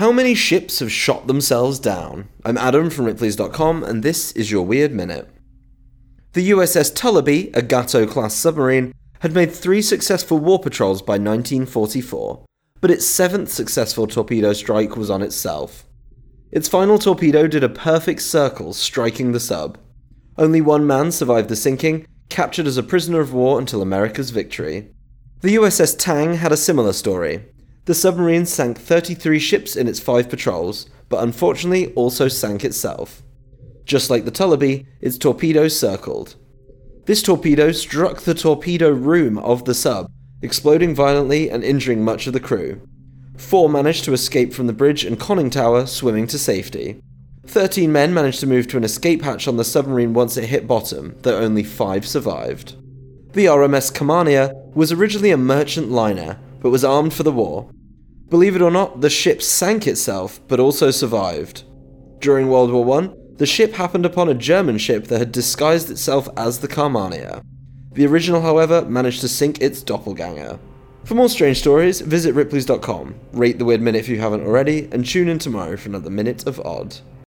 How many ships have shot themselves down? I'm Adam from Ripley's.com, and this is your Weird Minute. The USS Tullibee, a Gato class submarine, had made three successful war patrols by 1944, but its seventh successful torpedo strike was on itself. Its final torpedo did a perfect circle, striking the sub. Only one man survived the sinking, captured as a prisoner of war until America's victory. The USS Tang had a similar story. The submarine sank 33 ships in its five patrols, but unfortunately also sank itself. Just like the Tullibee, its torpedoes circled. This torpedo struck the torpedo room of the sub, exploding violently and injuring much of the crew. Four managed to escape from the bridge and conning tower, swimming to safety. Thirteen men managed to move to an escape hatch on the submarine once it hit bottom, though only five survived. The RMS Carmania was originally a merchant liner, but was armed for the war. Believe it or not, the ship sank itself, but also survived. During World War I, the ship happened upon a German ship that had disguised itself as the Carmania. The original, however, managed to sink its doppelganger. For more strange stories, visit ripley's.com, rate the Weird Minute if you haven't already, and tune in tomorrow for another Minute of Odd.